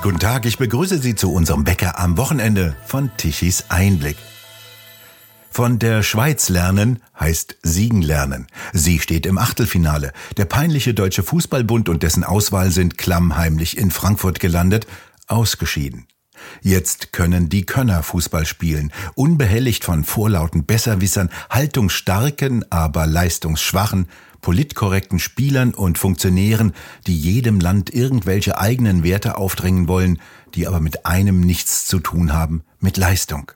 Guten Tag, ich begrüße Sie zu unserem Bäcker am Wochenende von Tichys Einblick. Von der Schweiz lernen heißt Siegen lernen. Sie steht im Achtelfinale. Der peinliche Deutsche Fußballbund und dessen Auswahl sind klammheimlich in Frankfurt gelandet, ausgeschieden. Jetzt können die Könner Fußball spielen, unbehelligt von vorlauten Besserwissern, haltungsstarken, aber leistungsschwachen, politkorrekten Spielern und Funktionären, die jedem Land irgendwelche eigenen Werte aufdrängen wollen, die aber mit einem nichts zu tun haben, mit Leistung.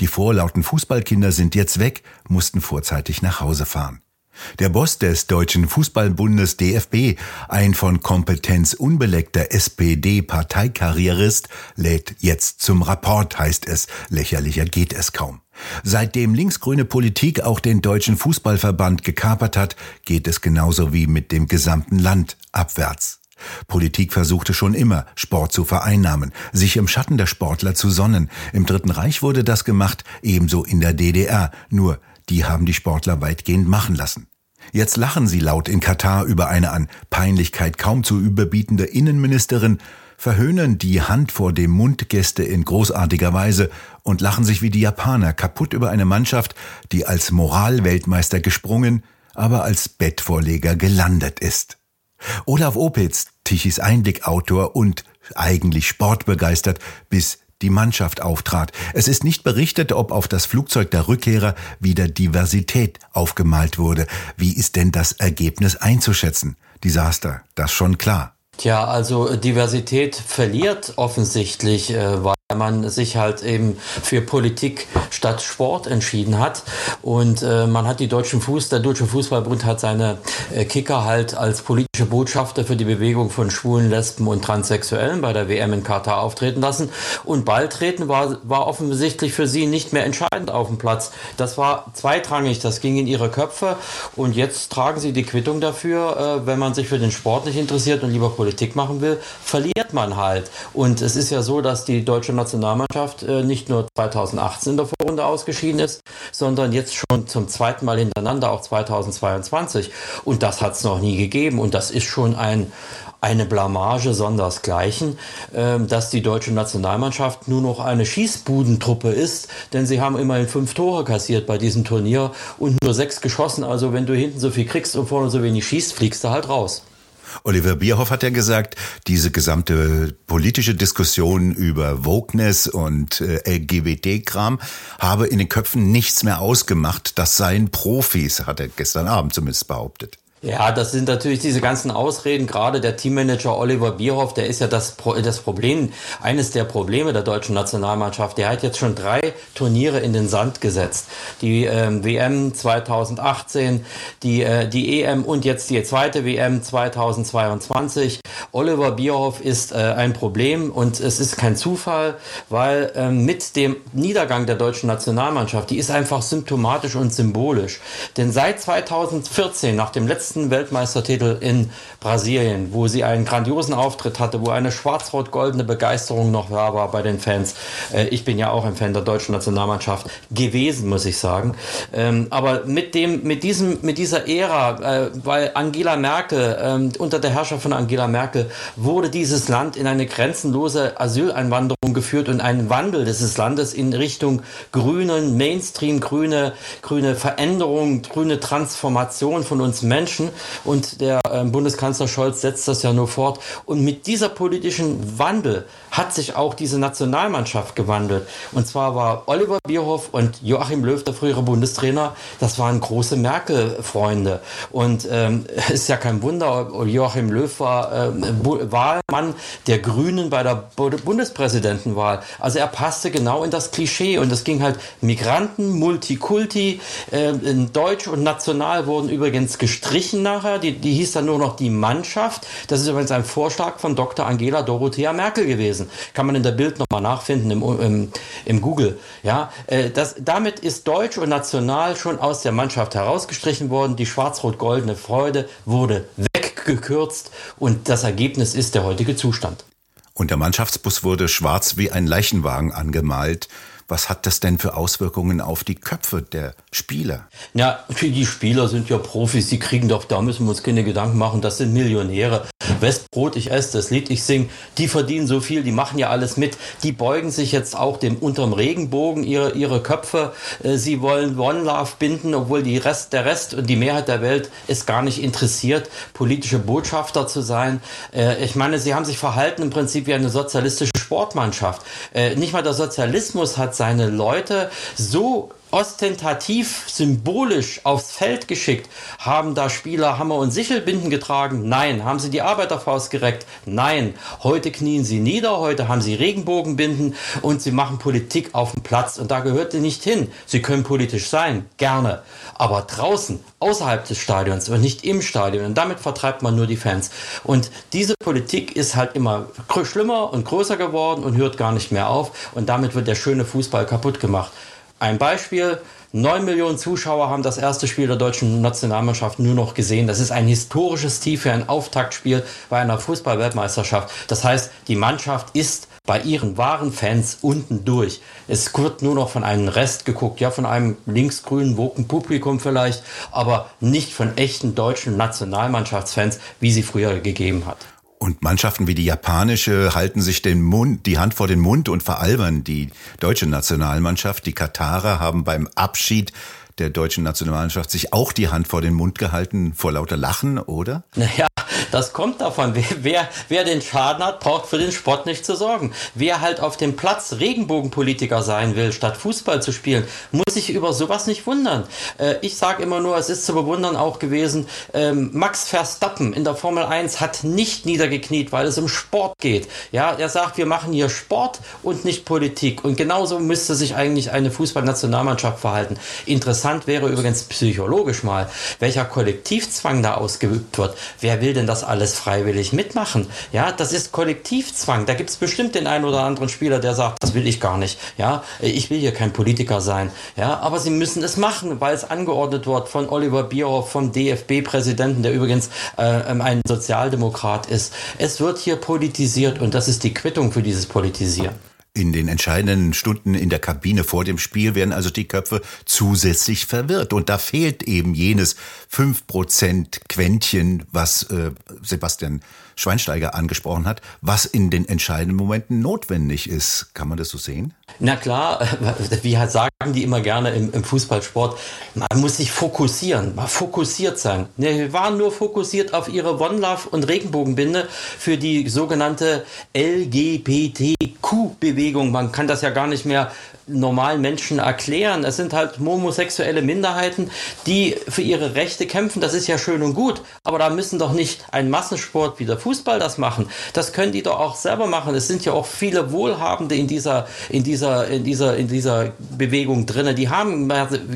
Die vorlauten Fußballkinder sind jetzt weg, mussten vorzeitig nach Hause fahren. Der Boss des Deutschen Fußballbundes DFB, ein von Kompetenz unbeleckter SPD-Parteikarrierist, lädt jetzt zum Rapport, heißt es. Lächerlicher geht es kaum. Seitdem linksgrüne Politik auch den Deutschen Fußballverband gekapert hat, geht es genauso wie mit dem gesamten Land abwärts. Politik versuchte schon immer, Sport zu vereinnahmen, sich im Schatten der Sportler zu sonnen. Im Dritten Reich wurde das gemacht, ebenso in der DDR. Nur, die haben die Sportler weitgehend machen lassen. Jetzt lachen sie laut in Katar über eine an Peinlichkeit kaum zu überbietende Innenministerin, verhöhnen die Hand vor dem Mund Gäste in großartiger Weise und lachen sich wie die Japaner kaputt über eine Mannschaft, die als Moralweltmeister gesprungen, aber als Bettvorleger gelandet ist. Olaf Opitz, Tichys Einblickautor und eigentlich sportbegeistert, bis die Mannschaft auftrat. Es ist nicht berichtet, ob auf das Flugzeug der Rückkehrer wieder Diversität aufgemalt wurde. Wie ist denn das Ergebnis einzuschätzen? Desaster, das schon klar. Tja, also Diversität verliert offensichtlich, äh, weil man sich halt eben für Politik statt Sport entschieden hat. Und äh, man hat die deutschen Fuß, der Deutsche Fußballbund hat seine äh, Kicker halt als politische Botschafter für die Bewegung von Schwulen, Lesben und Transsexuellen bei der WM in Katar auftreten lassen. Und Balltreten war, war offensichtlich für sie nicht mehr entscheidend auf dem Platz. Das war zweitrangig, das ging in ihre Köpfe. Und jetzt tragen sie die Quittung dafür, äh, wenn man sich für den Sport nicht interessiert und lieber Politik machen will, verliert man halt. Und es ist ja so, dass die deutsche Nationalmannschaft äh, nicht nur 2018 in der Vorrunde ausgeschieden ist, sondern jetzt schon zum zweiten Mal hintereinander, auch 2022. Und das hat es noch nie gegeben. Und das ist schon ein, eine Blamage sondersgleichen, äh, dass die deutsche Nationalmannschaft nur noch eine Schießbudentruppe ist, denn sie haben immerhin fünf Tore kassiert bei diesem Turnier und nur sechs geschossen. Also wenn du hinten so viel kriegst und vorne so wenig schießt, fliegst du halt raus. Oliver Bierhoff hat ja gesagt, diese gesamte politische Diskussion über Wokeness und äh, LGBT-Kram habe in den Köpfen nichts mehr ausgemacht. Das seien Profis, hat er gestern Abend zumindest behauptet. Ja, das sind natürlich diese ganzen Ausreden. Gerade der Teammanager Oliver Bierhoff, der ist ja das, das Problem, eines der Probleme der deutschen Nationalmannschaft. Der hat jetzt schon drei Turniere in den Sand gesetzt. Die ähm, WM 2018, die, äh, die EM und jetzt die zweite WM 2022. Oliver Bierhoff ist äh, ein Problem und es ist kein Zufall, weil äh, mit dem Niedergang der deutschen Nationalmannschaft, die ist einfach symptomatisch und symbolisch. Denn seit 2014, nach dem letzten letzten Weltmeistertitel in Brasilien, wo sie einen grandiosen Auftritt hatte, wo eine schwarz-rot-goldene Begeisterung noch da war bei den Fans. Äh, ich bin ja auch ein Fan der deutschen Nationalmannschaft gewesen, muss ich sagen. Ähm, aber mit dem, mit diesem, mit dieser Ära, äh, weil Angela Merkel, ähm, unter der Herrschaft von Angela Merkel, wurde dieses Land in eine grenzenlose Asyleinwanderung geführt und einen Wandel dieses Landes in Richtung grünen, Mainstream, grüne, grüne Veränderung, grüne Transformation von uns Menschen Menschen. Und der äh, Bundeskanzler Scholz setzt das ja nur fort. Und mit dieser politischen Wandel hat sich auch diese Nationalmannschaft gewandelt. Und zwar war Oliver Bierhoff und Joachim Löw, der frühere Bundestrainer, das waren große Merkel-Freunde. Und ähm, ist ja kein Wunder, Joachim Löw war äh, Wahlmann der Grünen bei der Bundespräsidentenwahl. Also er passte genau in das Klischee. Und es ging halt Migranten, Multikulti, äh, Deutsch und National wurden übrigens gestrichen nachher. Die, die hieß dann nur noch die Mannschaft. Das ist übrigens ein Vorschlag von Dr. Angela Dorothea Merkel gewesen gewesen. Kann man in der Bild nochmal nachfinden im, im, im Google. Ja, äh, das, damit ist Deutsch und National schon aus der Mannschaft herausgestrichen worden. Die schwarz-rot-goldene Freude wurde weggekürzt und das Ergebnis ist der heutige Zustand. Und der Mannschaftsbus wurde schwarz wie ein Leichenwagen angemalt. Was hat das denn für Auswirkungen auf die Köpfe der Spieler? Ja, die Spieler sind ja Profis, die kriegen doch, da müssen wir uns keine Gedanken machen, das sind Millionäre. Westbrot, ich esse das Lied, ich sing, die verdienen so viel, die machen ja alles mit. Die beugen sich jetzt auch dem unterm Regenbogen ihre, ihre Köpfe. Äh, sie wollen One Love binden, obwohl die Rest, der Rest und die Mehrheit der Welt ist gar nicht interessiert, politische Botschafter zu sein. Äh, ich meine, sie haben sich verhalten im Prinzip wie eine sozialistische Sportmannschaft. Äh, nicht mal der Sozialismus hat seine Leute so ostentativ, symbolisch aufs Feld geschickt? Haben da Spieler Hammer und Sichelbinden getragen? Nein. Haben sie die Arbeiterfaust gereckt? Nein. Heute knien sie nieder, heute haben sie Regenbogenbinden und sie machen Politik auf dem Platz und da gehört sie nicht hin. Sie können politisch sein, gerne, aber draußen, außerhalb des Stadions und nicht im Stadion und damit vertreibt man nur die Fans. Und diese Politik ist halt immer schlimmer und größer geworden und hört gar nicht mehr auf und damit wird der schöne Fußball kaputt gemacht. Ein Beispiel, 9 Millionen Zuschauer haben das erste Spiel der deutschen Nationalmannschaft nur noch gesehen. Das ist ein historisches Tief für ein Auftaktspiel bei einer Fußball-Weltmeisterschaft. Das heißt, die Mannschaft ist bei ihren wahren Fans unten durch. Es wird nur noch von einem Rest geguckt, ja, von einem linksgrünen woken Publikum vielleicht, aber nicht von echten deutschen Nationalmannschaftsfans, wie sie früher gegeben hat. Und Mannschaften wie die japanische halten sich den Mund, die Hand vor den Mund und veralbern die deutsche Nationalmannschaft. Die Katarer haben beim Abschied der deutschen Nationalmannschaft sich auch die Hand vor den Mund gehalten vor lauter Lachen, oder? Naja, das kommt davon. Wer, wer, wer den Schaden hat, braucht für den Sport nicht zu sorgen. Wer halt auf dem Platz Regenbogenpolitiker sein will, statt Fußball zu spielen, muss sich über sowas nicht wundern. Äh, ich sage immer nur, es ist zu bewundern auch gewesen, ähm, Max Verstappen in der Formel 1 hat nicht niedergekniet, weil es um Sport geht. Ja, er sagt, wir machen hier Sport und nicht Politik. Und genauso müsste sich eigentlich eine Fußballnationalmannschaft verhalten. Interessant wäre übrigens psychologisch mal, welcher Kollektivzwang da ausgeübt wird. Wer will denn das alles freiwillig mitmachen? Ja, das ist Kollektivzwang. Da gibt es bestimmt den einen oder anderen Spieler, der sagt, das will ich gar nicht. Ja, ich will hier kein Politiker sein. Ja, aber sie müssen es machen, weil es angeordnet wird von Oliver Bierhoff, vom DFB-Präsidenten, der übrigens äh, ein Sozialdemokrat ist. Es wird hier politisiert und das ist die Quittung für dieses Politisieren. In den entscheidenden Stunden in der Kabine vor dem Spiel werden also die Köpfe zusätzlich verwirrt. Und da fehlt eben jenes 5% Quäntchen, was äh, Sebastian Schweinsteiger angesprochen hat, was in den entscheidenden Momenten notwendig ist. Kann man das so sehen? Na klar, wie halt sagen die immer gerne im, im, Fußballsport, man muss sich fokussieren, mal fokussiert sein. Wir waren nur fokussiert auf ihre One Love und Regenbogenbinde für die sogenannte LGBTQ-Bewegung. Man kann das ja gar nicht mehr normalen Menschen erklären. Es sind halt homosexuelle Minderheiten, die für ihre Rechte kämpfen. Das ist ja schön und gut. Aber da müssen doch nicht ein Massensport wie der Fußball das machen. Das können die doch auch selber machen. Es sind ja auch viele Wohlhabende in dieser, in dieser, in dieser, in dieser Bewegung drin. Die haben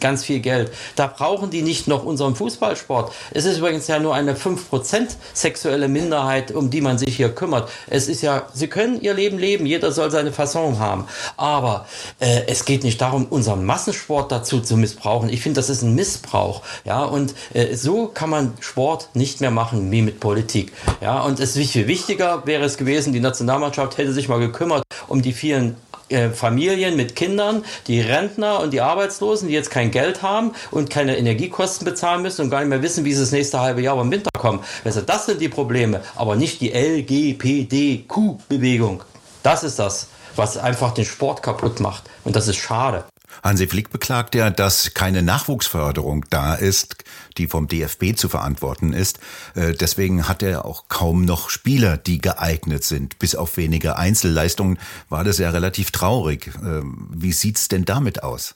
ganz viel Geld. Da brauchen die nicht noch unseren Fußballsport. Es ist übrigens ja nur eine 5% sexuelle Minderheit, um die man sich hier kümmert. Es ist ja, sie können ihr Leben leben. Jeder soll seine Fasson haben. Aber äh, es geht nicht darum, unseren Massensport dazu zu missbrauchen. Ich finde, das ist ein Missbrauch. Ja, und äh, so kann man Sport nicht mehr machen wie mit Politik. Ja, und es ist viel wichtiger wäre es gewesen, die Nationalmannschaft hätte sich mal gekümmert um die vielen äh, Familien mit Kindern, die Rentner und die Arbeitslosen, die jetzt kein Geld haben und keine Energiekosten bezahlen müssen und gar nicht mehr wissen, wie sie das nächste halbe Jahr im Winter kommen. Also das sind die Probleme, aber nicht die LGPDQ-Bewegung. Das ist das was einfach den Sport kaputt macht. Und das ist schade. Hansi Flick beklagt ja, dass keine Nachwuchsförderung da ist, die vom DFB zu verantworten ist. Äh, deswegen hat er auch kaum noch Spieler, die geeignet sind. Bis auf wenige Einzelleistungen war das ja relativ traurig. Ähm, wie sieht's denn damit aus?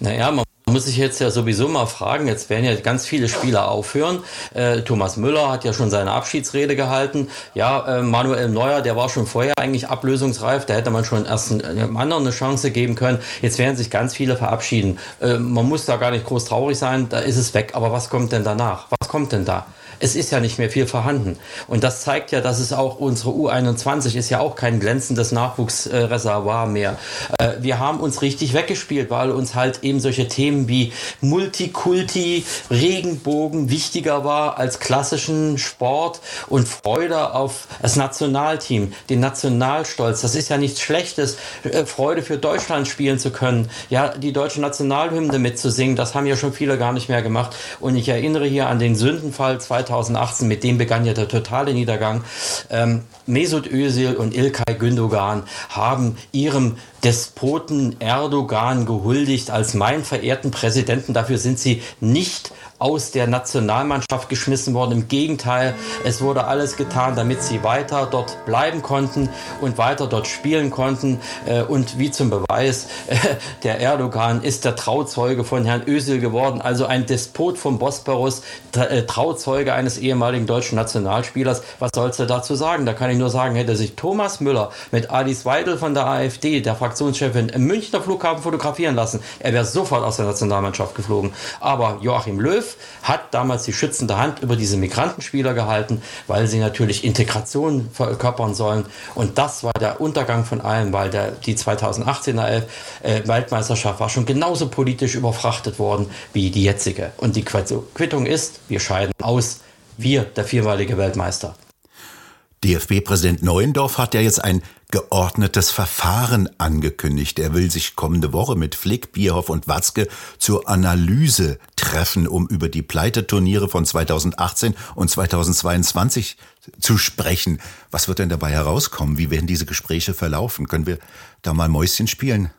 Naja, man muss sich jetzt ja sowieso mal fragen, jetzt werden ja ganz viele Spieler aufhören. Äh, Thomas Müller hat ja schon seine Abschiedsrede gehalten. Ja, äh, Manuel Neuer, der war schon vorher eigentlich ablösungsreif, da hätte man schon erst einem anderen eine Chance geben können. Jetzt werden sich ganz viele verabschieden. Äh, man muss da gar nicht groß traurig sein, da ist es weg. Aber was kommt denn danach? Was kommt denn da? Es ist ja nicht mehr viel vorhanden. Und das zeigt ja, dass es auch unsere U21 ist ja auch kein glänzendes Nachwuchsreservoir mehr. Äh, wir haben uns richtig weggespielt, weil uns halt eben solche Themen wie Multikulti, Regenbogen wichtiger war als klassischen Sport und Freude auf das Nationalteam, den Nationalstolz. Das ist ja nichts Schlechtes, äh, Freude für Deutschland spielen zu können, ja, die deutsche Nationalhymne mitzusingen, das haben ja schon viele gar nicht mehr gemacht. Und ich erinnere hier an den Sündenfall 2018, mit dem begann ja der totale Niedergang. Ähm, Mesut Özil und Ilkay Gündogan haben ihrem Despoten Erdogan gehuldigt als meinen verehrten Präsidenten. Dafür sind sie nicht aus der Nationalmannschaft geschmissen worden. Im Gegenteil, es wurde alles getan, damit sie weiter dort bleiben konnten und weiter dort spielen konnten. Äh, und wie zum Beweis, der Erdogan ist der Trauzeuge von Herrn Özil geworden, also ein Despot vom Bosporus, äh, Trauzeuge eines ehemaligen deutschen Nationalspielers. Was sollst du dazu sagen? Da kann ich nur sagen, hätte sich Thomas Müller mit Alice Weidel von der AfD, der Fraktionschefin, im Münchner Flughafen fotografieren lassen, er wäre sofort aus der Nationalmannschaft geflogen. Aber Joachim Löw hat damals die schützende Hand über diese Migrantenspieler gehalten, weil sie natürlich Integration verkörpern sollen. Und das war der Untergang von allem, weil der, die 2018er äh, Weltmeisterschaft war schon genauso politisch überfrachtet worden wie die jetzige. Und die Quittung ist, wir scheiden aus. Wir, der viermalige Weltmeister. DFB-Präsident Neuendorf hat ja jetzt ein geordnetes Verfahren angekündigt. Er will sich kommende Woche mit Flick, Bierhoff und Watzke zur Analyse treffen, um über die Pleiteturniere von 2018 und 2022 zu sprechen. Was wird denn dabei herauskommen? Wie werden diese Gespräche verlaufen? Können wir da mal Mäuschen spielen?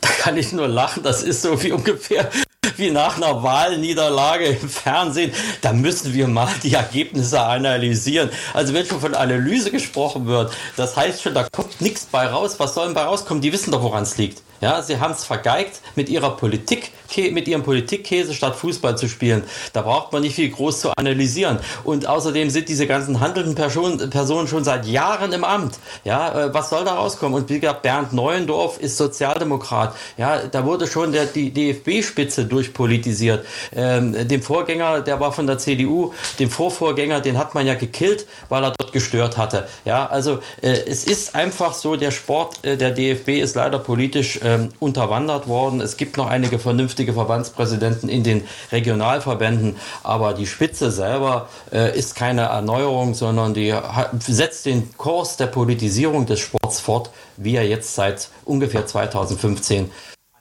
Da kann ich nur lachen. Das ist so wie ungefähr wie nach einer Wahlniederlage im Fernsehen. Da müssen wir mal die Ergebnisse analysieren. Also wenn schon von Analyse gesprochen wird, das heißt schon, da kommt nichts bei raus. Was soll denn bei rauskommen? Die wissen doch, woran es liegt. Ja, sie haben es vergeigt mit ihrer Politik, mit ihrem Politikkäse statt Fußball zu spielen. Da braucht man nicht viel groß zu analysieren. Und außerdem sind diese ganzen handelnden Personen schon seit Jahren im Amt. Ja, äh, was soll da rauskommen? Und wie gesagt, Bernd Neuendorf ist Sozialdemokrat. Ja, da wurde schon der, die DFB-Spitze durchpolitisiert. Ähm, dem Vorgänger, der war von der CDU, dem Vorvorgänger, den hat man ja gekillt, weil er dort gestört hatte. Ja, also äh, es ist einfach so, der Sport, äh, der DFB ist leider politisch ähm, unterwandert worden. Es gibt noch einige vernünftige Verbandspräsidenten in den Regionalverbänden, aber die Spitze selber äh, ist keine Erneuerung, sondern die hat, setzt den Kurs der Politisierung des Sports fort, wie er jetzt seit ungefähr 2015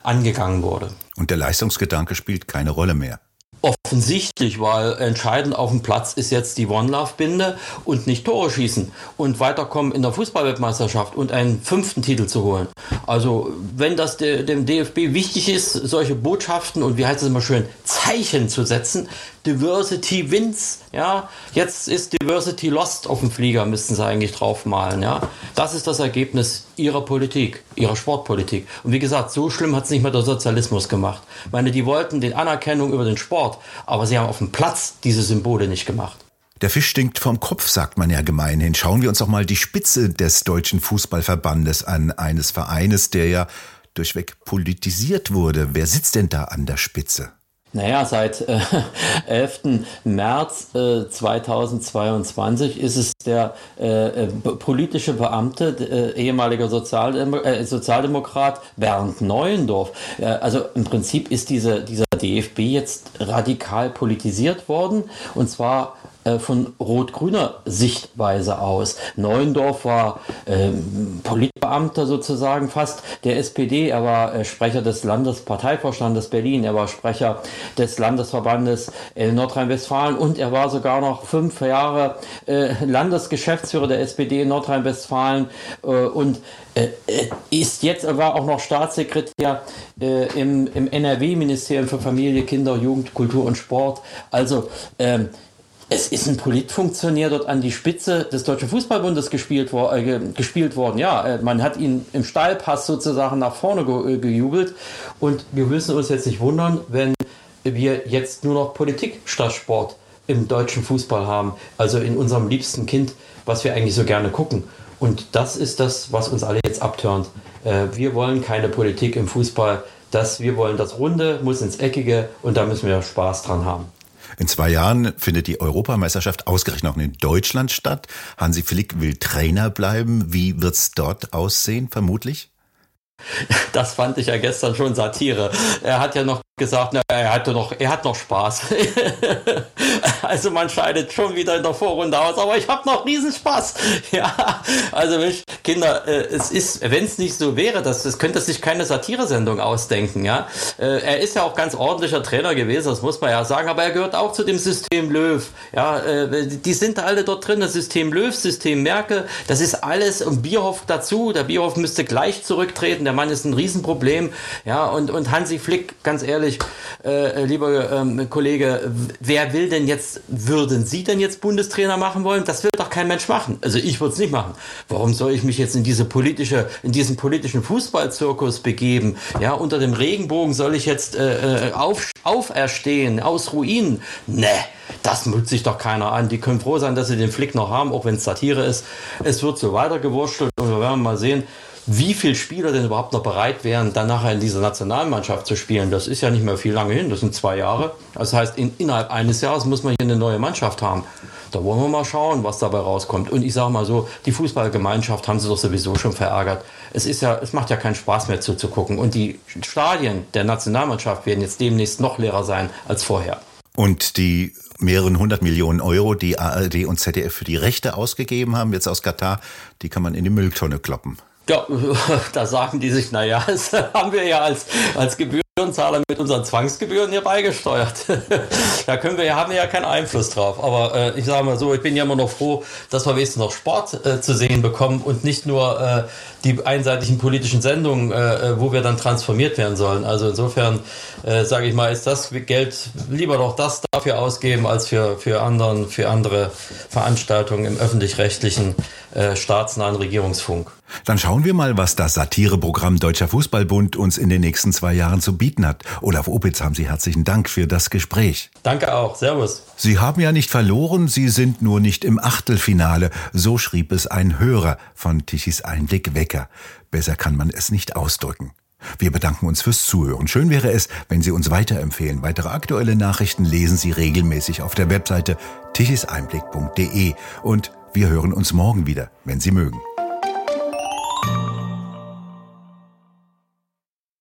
angegangen wurde. Und der Leistungsgedanke spielt keine Rolle mehr. Offensichtlich, weil entscheidend auf dem Platz ist jetzt die One-Love-Binde und nicht Tore schießen und weiterkommen in der Fußballweltmeisterschaft und einen fünften Titel zu holen. Also, wenn das de dem DFB wichtig ist, solche Botschaften und wie heißt es immer schön, Zeichen zu setzen, Diversity wins, ja, jetzt ist Diversity lost auf dem Flieger, müssten sie eigentlich draufmalen, ja. Das ist das Ergebnis ihrer Politik, ihrer Sportpolitik. Und wie gesagt, so schlimm hat es nicht mehr der Sozialismus gemacht. Ich meine, die wollten den Anerkennung über den Sport, aber sie haben auf dem Platz diese Symbole nicht gemacht. Der Fisch stinkt vom Kopf, sagt man ja gemeinhin. Schauen wir uns doch mal die Spitze des Deutschen Fußballverbandes an, eines Vereines, der ja durchweg politisiert wurde. Wer sitzt denn da an der Spitze? Naja, seit äh, 11. März äh, 2022 ist es der äh, äh politische Beamte, äh, ehemaliger Sozialdem äh, Sozialdemokrat Bernd Neuendorf. also im Prinzip ist diese, dieser DFB jetzt radikal politisiert worden und zwar äh, von rot-grüner Sichtweise aus. Neuendorf war ähm, Politbeamter sozusagen fast der SPD. Er war äh, Sprecher des Landesparteivorstandes Berlin. Er war Sprecher des Landesverbandes äh, Nordrhein-Westfalen und er war sogar noch fünf Jahre äh, Landesgeschäftsführer der SPD in Nordrhein-Westfalen äh, und äh, ist jetzt, war auch noch Staatssekretär im, im NRW-Ministerium für Familie, Kinder, Jugend, Kultur und Sport. Also ähm, es ist ein Politfunktionär dort an die Spitze des Deutschen Fußballbundes gespielt, wo, äh, gespielt worden. Ja, äh, man hat ihn im Steilpass sozusagen nach vorne ge äh, gejubelt. Und wir müssen uns jetzt nicht wundern, wenn wir jetzt nur noch Politik statt Sport im deutschen Fußball haben. Also in unserem liebsten Kind, was wir eigentlich so gerne gucken. Und das ist das, was uns alle jetzt abturnt. Äh, wir wollen keine Politik im Fußball. Das, wir wollen das Runde, muss ins Eckige und da müssen wir Spaß dran haben. In zwei Jahren findet die Europameisterschaft ausgerechnet auch in Deutschland statt. Hansi Flick will Trainer bleiben. Wie wird's dort aussehen, vermutlich? Das fand ich ja gestern schon Satire. Er hat ja noch gesagt, na, er hatte noch, er hat noch Spaß. also man scheidet schon wieder in der Vorrunde aus, aber ich habe noch Riesenspaß. Ja, also Mensch, Kinder, äh, es ist, wenn es nicht so wäre, das, das könnte sich keine Satiresendung ausdenken. Ja, äh, er ist ja auch ganz ordentlicher Trainer gewesen, das muss man ja sagen, aber er gehört auch zu dem System Löw. Ja, äh, die sind alle dort drin, das System Löw, System Merkel, das ist alles und Bierhoff dazu. Der Bierhoff müsste gleich zurücktreten. Der Mann ist ein Riesenproblem. Ja, und, und Hansi Flick, ganz ehrlich, äh, lieber ähm, Kollege, wer will denn jetzt, würden Sie denn jetzt Bundestrainer machen wollen? Das will doch kein Mensch machen. Also ich würde es nicht machen. Warum soll ich mich jetzt in diese politische, in diesen politischen Fußballzirkus begeben? Ja, unter dem Regenbogen soll ich jetzt äh, äh auf, auferstehen aus Ruinen? Ne, das mut sich doch keiner an. Die können froh sein, dass sie den Flick noch haben, auch wenn es Satire ist. Es wird so weitergewurschtelt und wir werden mal sehen, wie viele Spieler denn überhaupt noch bereit wären, dann nachher in dieser Nationalmannschaft zu spielen. Das ist ja nicht mehr viel lange hin, das sind zwei Jahre. Das heißt, in, innerhalb eines Jahres muss man hier eine neue Mannschaft haben. Da wollen wir mal schauen, was dabei rauskommt. Und ich sage mal so, die Fußballgemeinschaft haben sie doch sowieso schon verärgert. Es ist ja, es macht ja keinen Spaß mehr zuzugucken. Und die Stadien der Nationalmannschaft werden jetzt demnächst noch leerer sein als vorher. Und die mehreren hundert Millionen Euro, die ARD und ZDF für die Rechte ausgegeben haben, jetzt aus Katar, die kann man in die Mülltonne kloppen. Ja, da sagen die sich, naja, das haben wir ja als, als Gebührenzahler mit unseren Zwangsgebühren hier beigesteuert. da können wir ja, haben wir ja keinen Einfluss drauf. Aber äh, ich sage mal so, ich bin ja immer noch froh, dass wir wenigstens noch Sport äh, zu sehen bekommen und nicht nur äh, die einseitigen politischen Sendungen, äh, äh, wo wir dann transformiert werden sollen. Also insofern äh, sage ich mal, ist das Geld lieber doch das dafür ausgeben, als für, für, anderen, für andere Veranstaltungen im öffentlich-rechtlichen äh, staatsnahen Regierungsfunk. Dann schauen wir mal, was das Satireprogramm Deutscher Fußballbund uns in den nächsten zwei Jahren zu bieten hat. Olaf Opitz, haben Sie herzlichen Dank für das Gespräch. Danke auch. Servus. Sie haben ja nicht verloren, Sie sind nur nicht im Achtelfinale. So schrieb es ein Hörer von Tichys Einblick Wecker. Besser kann man es nicht ausdrücken. Wir bedanken uns fürs Zuhören. Schön wäre es, wenn Sie uns weiterempfehlen. Weitere aktuelle Nachrichten lesen Sie regelmäßig auf der Webseite tichiseinblick.de und wir hören uns morgen wieder, wenn Sie mögen.